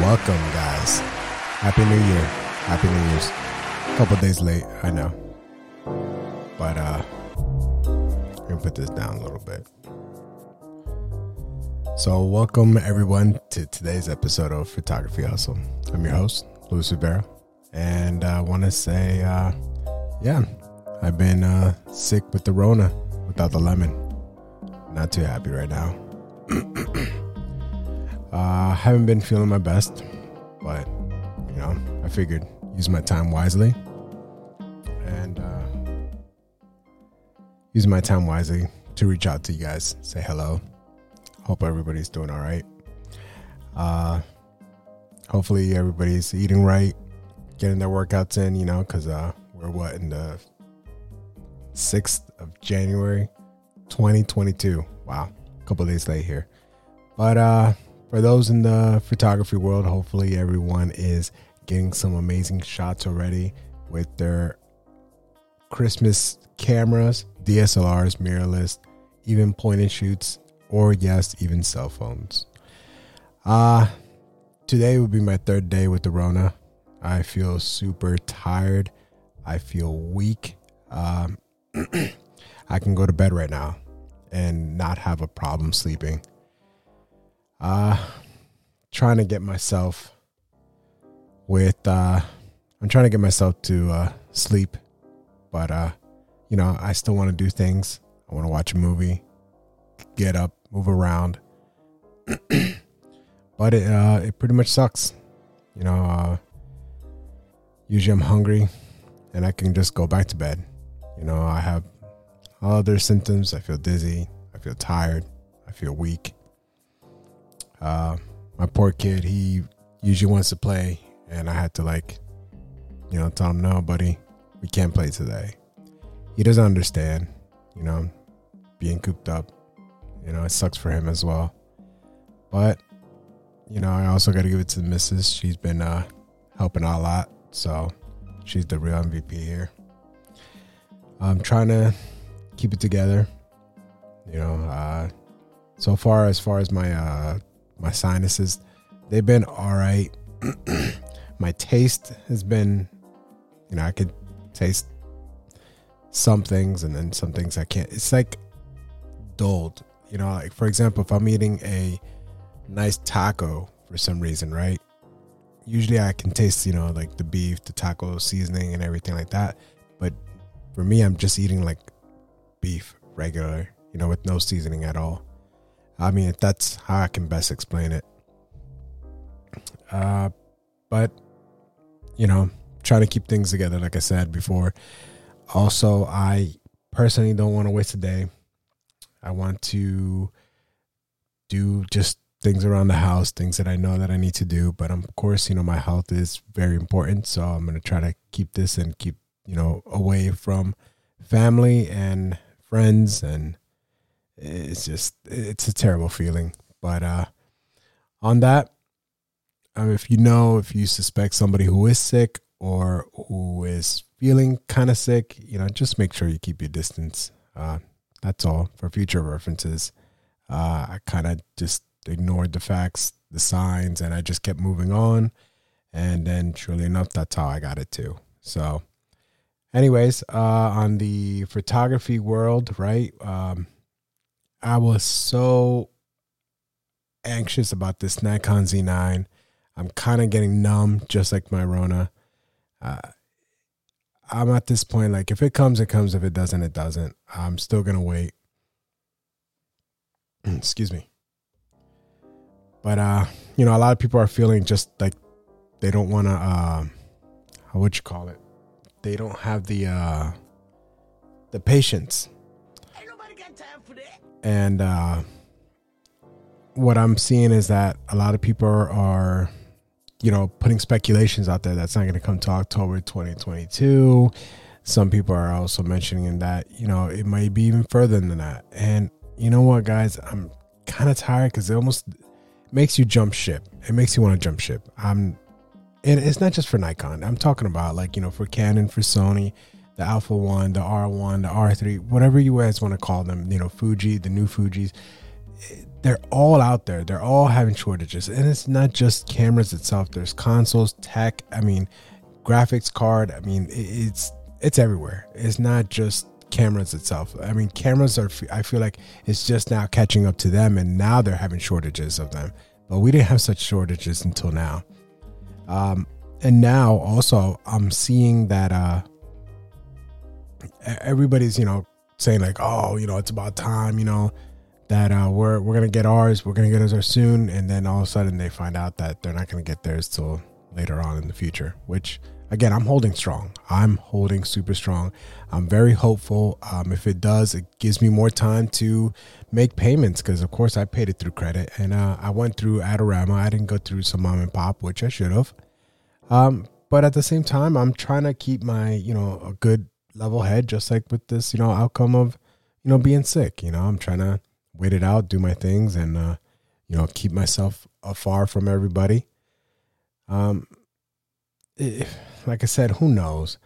Welcome, guys. Happy New Year. Happy New Year's. A couple days late, I know. But uh I'm gonna put this down a little bit. So welcome everyone to today's episode of Photography Hustle. I'm your host, Luis Rivera. And I wanna say uh yeah, I've been uh sick with the Rona without the lemon. Not too happy right now. uh haven't been feeling my best, but you know, I figured use my time wisely and uh, use my time wisely to reach out to you guys, say hello. Hope everybody's doing all right. Uh, hopefully everybody's eating right, getting their workouts in. You know, because uh, we're what in the sixth of January, twenty twenty two. Wow, a couple days late here, but uh, for those in the photography world, hopefully everyone is getting some amazing shots already with their Christmas cameras, DSLRs, mirrorless, even point and shoots, or yes, even cell phones. Uh today will be my third day with the Rona. I feel super tired. I feel weak. Um, I can go to bed right now and not have a problem sleeping. Uh trying to get myself with uh I'm trying to get myself to uh sleep but uh you know i still want to do things. I want to watch a movie get up move around. But it uh it pretty much sucks. You know uh usually i'm hungry and i can just go back to bed. You know i have other symptoms. I feel dizzy. I feel tired. I feel weak uh my poor kid he usually wants to play and i had to like you know tell him no buddy we can't play today. He doesn't understand, you know, being cooped up. You know, it sucks for him as well. But, you know, I also got to give it to the missus. She's been uh, helping out a lot. So she's the real MVP here. I'm trying to keep it together. You know, uh, so far, as far as my uh, my sinuses, they've been all right. my taste has been, you know, I could taste some things and then some things I can't. It's like dulled. You know, like for example, if I'm eating a nice taco for some reason, right? Usually I can taste, you know, like the beef, the taco seasoning and everything like that. But for me, I'm just eating like beef regular, you know, with no seasoning at all. I mean, that's how I can best explain it. Uh, but, you know, trying to keep things together, like I said before. Also, I personally don't want to waste a day. I want to do just things around the house, things that I know that I need to do. But of course, you know, my health is very important. So I'm going to try to keep this and keep, you know, away from family and friends. And it's just, it's a terrible feeling. But uh, on that, um, if you know, if you suspect somebody who is sick or who is feeling kind of sick, you know, just make sure you keep your distance. Uh, that's all for future references. Uh, I kind of just ignored the facts, the signs, and I just kept moving on. And then, surely enough, that's how I got it too. So, anyways, uh, on the photography world, right? Um, I was so anxious about this Nikon Z9. I'm kind of getting numb, just like my Rona uh, I'm at this point like if it comes, it comes. If it doesn't, it doesn't. I'm still gonna wait. Excuse me. But uh, you know, a lot of people are feeling just like they don't want to. Uh, how would you call it? They don't have the uh, the patience. Ain't nobody got time for that. And uh, what I'm seeing is that a lot of people are, you know, putting speculations out there that's not going to come to October 2022. Some people are also mentioning that, you know, it might be even further than that. And you know what, guys? I'm kind of tired because it almost makes you jump ship. It makes you want to jump ship. I'm, and it's not just for Nikon. I'm talking about like, you know, for Canon, for Sony, the Alpha 1, the R1, the R3, whatever you guys want to call them, you know, Fuji, the new Fujis they're all out there. They're all having shortages, and it's not just cameras itself. There's consoles, tech. I mean, graphics card. I mean, it's it's everywhere. It's not just cameras itself. I mean, cameras are. I feel like it's just now catching up to them, and now they're having shortages of them. But we didn't have such shortages until now. Um, and now also I'm seeing that uh, everybody's you know saying like, oh, you know, it's about time, you know, that uh, we're we're gonna get ours, we're gonna get ours soon, and then all of a sudden they find out that they're not gonna get theirs till later on in the future, which again, I'm holding strong. I'm holding super strong. I'm very hopeful. Um, if it does, it gives me more time to make payments because, of course, I paid it through credit and uh, I went through Adorama. I didn't go through some mom and pop, which I should have. Um, but at the same time, I'm trying to keep my, you know, a good level head, just like with this, you know, outcome of, you know, being sick. You know, I'm trying to wait it out, do my things, and, uh, you know, keep myself afar from everybody. Um, like I said, who knows?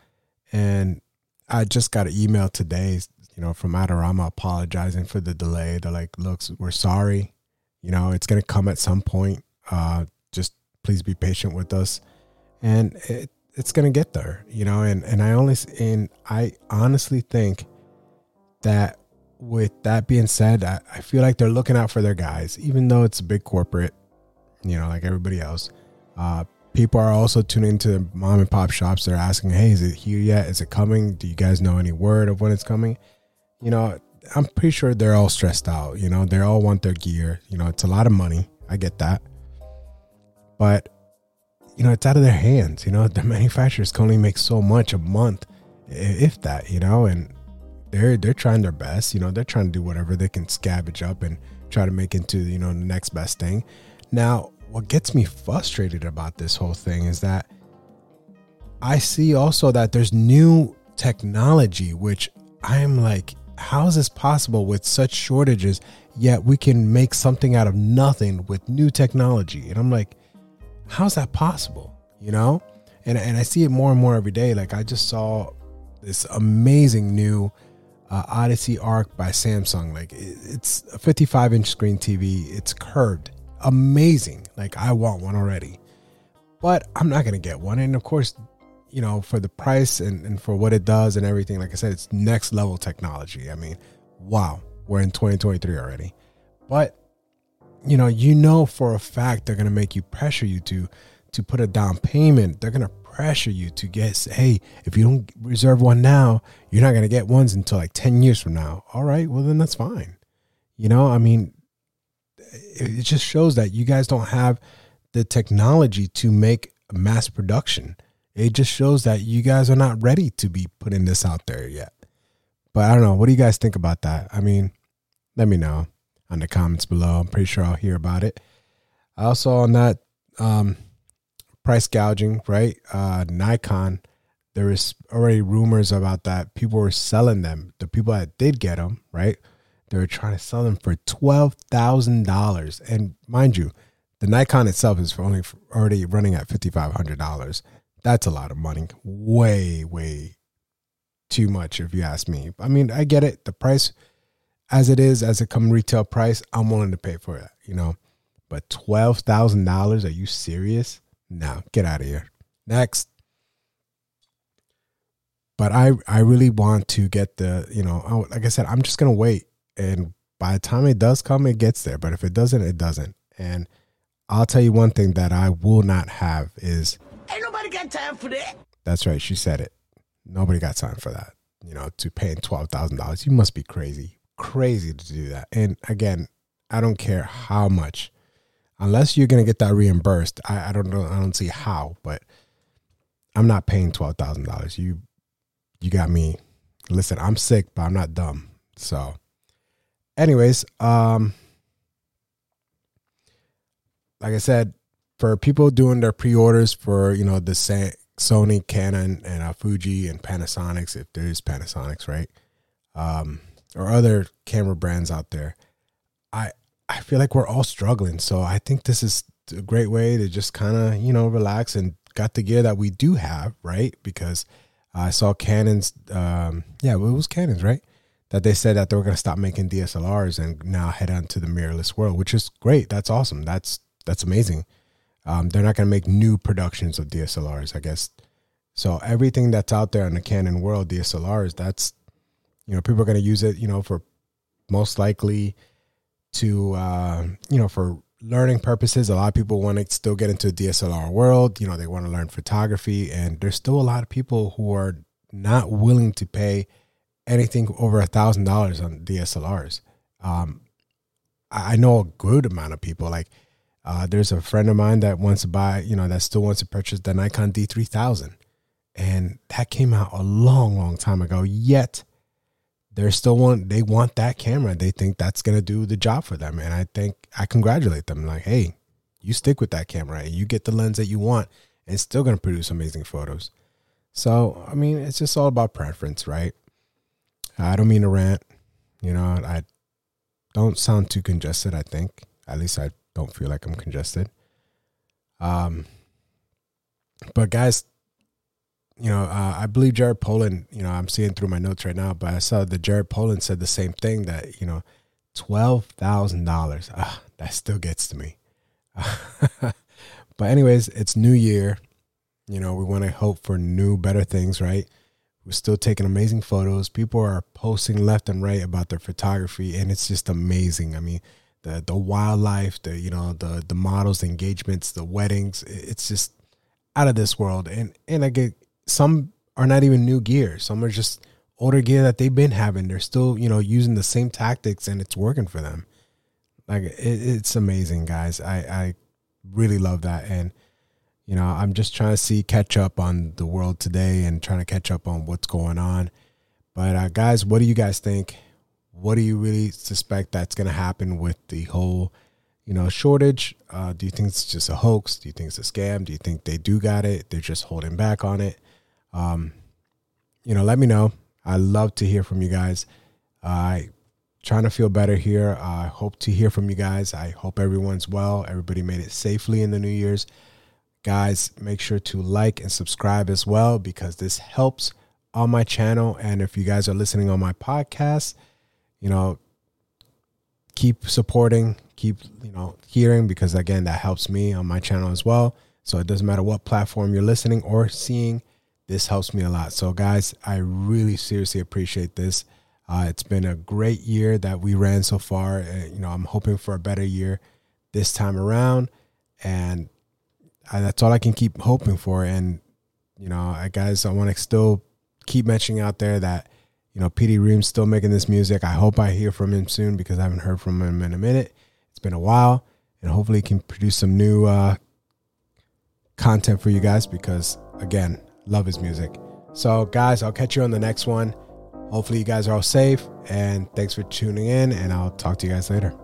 And I just got an email today, you know, from Adorama apologizing for the delay. They're like, looks, we're sorry. You know, it's to come at some point. Uh, just please be patient with us. And it, it's going to get there, you know, and, and I only, and I honestly think that with that being said, I, I feel like they're looking out for their guys, even though it's a big corporate, you know, like everybody else. Uh, people are also tuning to mom and pop shops. They're asking, "Hey, is it here yet? Is it coming? Do you guys know any word of when it's coming?" You know, I'm pretty sure they're all stressed out. You know, they all want their gear. You know, it's a lot of money. I get that, but you know, it's out of their hands. You know, the manufacturers can only make so much a month, if that. You know, and they're they're trying their best. You know, they're trying to do whatever they can scavenge up and try to make into you know the next best thing. Now, what gets me frustrated about this whole thing is that I see also that there's new technology, which I'm like, how is this possible with such shortages? Yet we can make something out of nothing with new technology. And I'm like, how's that possible? You know? And, and I see it more and more every day. Like I just saw this amazing new uh, Odyssey Arc by Samsung. Like it's a 55 inch screen TV. It's curved amazing. Like I want one already, but I'm not gonna get one. And of course, you know, for the price and, and for what it does and everything, like I said, it's next level technology. I mean, wow, we're in 2023 already. But you know, you know for a fact they're gonna make you pressure you to to put a down payment. They're gonna pressure you to get hey, if you don't reserve one now, you're not gonna get ones until like 10 years from now. All right, well then that's fine. You know, I mean, it just shows that you guys don't have the technology to make mass production. It just shows that you guys are not ready to be putting this out there yet. But I don't know. What do you guys think about that? I mean, let me know on the comments below. I'm pretty sure I'll hear about it. Also on that um, price gouging, right? Uh, Nikon, there is already rumors about that. People were selling them. The people that did get them, right? They were trying to sell them for twelve thousand dollars, and mind you, the Nikon itself is only already running at fifty five hundred dollars. That's a lot of money. Way, way too much, if you ask me. I mean, I get it. The price, as it is, as it come retail price, I'm willing to pay for it. You know, but twelve thousand dollars? Are you serious? No, get out of here. Next but I I really want to get the you know like I said I'm just gonna wait and by the time it does come, it gets there. But if it doesn't, it doesn't. And I'll tell you one thing that I will not have is Ain't nobody got time for that. That's right, she said it. Nobody got time for that. You know, to paying twelve thousand dollars. You must be crazy. Crazy to do that. And again, I don't care how much. Unless you're gonna get that reimbursed, I, I don't know. I don't see how, but I'm not paying twelve thousand dollars. You you got me. Listen, I'm sick, but I'm not dumb. So anyways, um, like I said, for people doing their pre-orders for you know the Sony, Canon, and uh, Fuji and Panasonics, if there is Panasonics, right, um, or other camera brands out there, I I feel like we're all struggling. So I think this is a great way to just kind of you know relax and got the gear that we do have, right? Because I saw Canon's, um, yeah, it was Canon's, right? that they said that they were going to stop making DSLRs and now head on to the mirrorless world, which is great. That's awesome. That's that's amazing. Um, they're not going to make new productions of DSLRs, I guess. So everything that's out there in the Canon world, DSLRs, that's you know people are going to use it, you know, for most likely to uh, you know for learning purposes. A lot of people want to still get into DSLR world. You know, they want to learn photography, and there's still a lot of people who are not willing to pay anything over a thousand dollars on DSLRs. Um, I know a good amount of people. Like, uh, there's a friend of mine that wants to buy, you know, that still wants to purchase the Nikon D3000, and that came out a long, long time ago. Yet, they're still want they want that camera. They think that's gonna do the job for them, and I think I congratulate them. Like, hey, you stick with that camera, and you get the lens that you want, and it's still gonna produce amazing photos. So, I mean, it's just all about preference, right? I don't mean to rant. You know, I don't sound too congested, I think. At least I don't feel like I'm congested. Um, but guys, you know, uh, I believe Jared Polin, you know, I'm seeing through my notes right now, but I saw that Jared Polin said the same thing that, you know, $12,000. Ah, that still gets to me. but anyways, it's new year. You know, we want to hope for new, better things, right? We're still taking amazing photos. People are posting left and right about their photography, and it's just amazing. I mean, the the wildlife, the you know, the the models, the engagements, the weddings. It's just out of this world. And and I get some are not even new gear. Some are just older gear that they've been having. They're still you know using the same tactics, and it's working for them. Like it, it's amazing, guys. I I really love that, and you know, I'm just trying to see catch up on the world today and trying to catch up on what's going on. But uh, guys, what do you guys think? What do you really suspect that's going to happen with the whole, you know, shortage? Uh, do you think it's just a hoax? Do you think it's a scam? Do you think they do got it? They're just holding back on it. Um, you know, let me know. I love to hear from you guys. I uh, trying to feel better here. I hope to hear from you guys. I hope everyone's well. Everybody made it safely in the New Year's. Guys, make sure to like and subscribe as well because this helps on my channel. And if you guys are listening on my podcast, you know, keep supporting, keep, you know, hearing because again, that helps me on my channel as well. So it doesn't matter what platform you're listening or seeing, this helps me a lot. So, guys, I really seriously appreciate this. Uh, it's been a great year that we ran so far. Uh, you know, I'm hoping for a better year this time around. And I, that's all I can keep hoping for. And you know, I guys, I want to still keep mentioning out there that you know PD Ream's still making this music. I hope I hear from him soon because I haven't heard from him in a minute. It's been a while, and hopefully he can produce some new uh, content for you guys because again, love his music. So, guys, I'll catch you on the next one. Hopefully, you guys are all safe, and thanks for tuning in. And I'll talk to you guys later.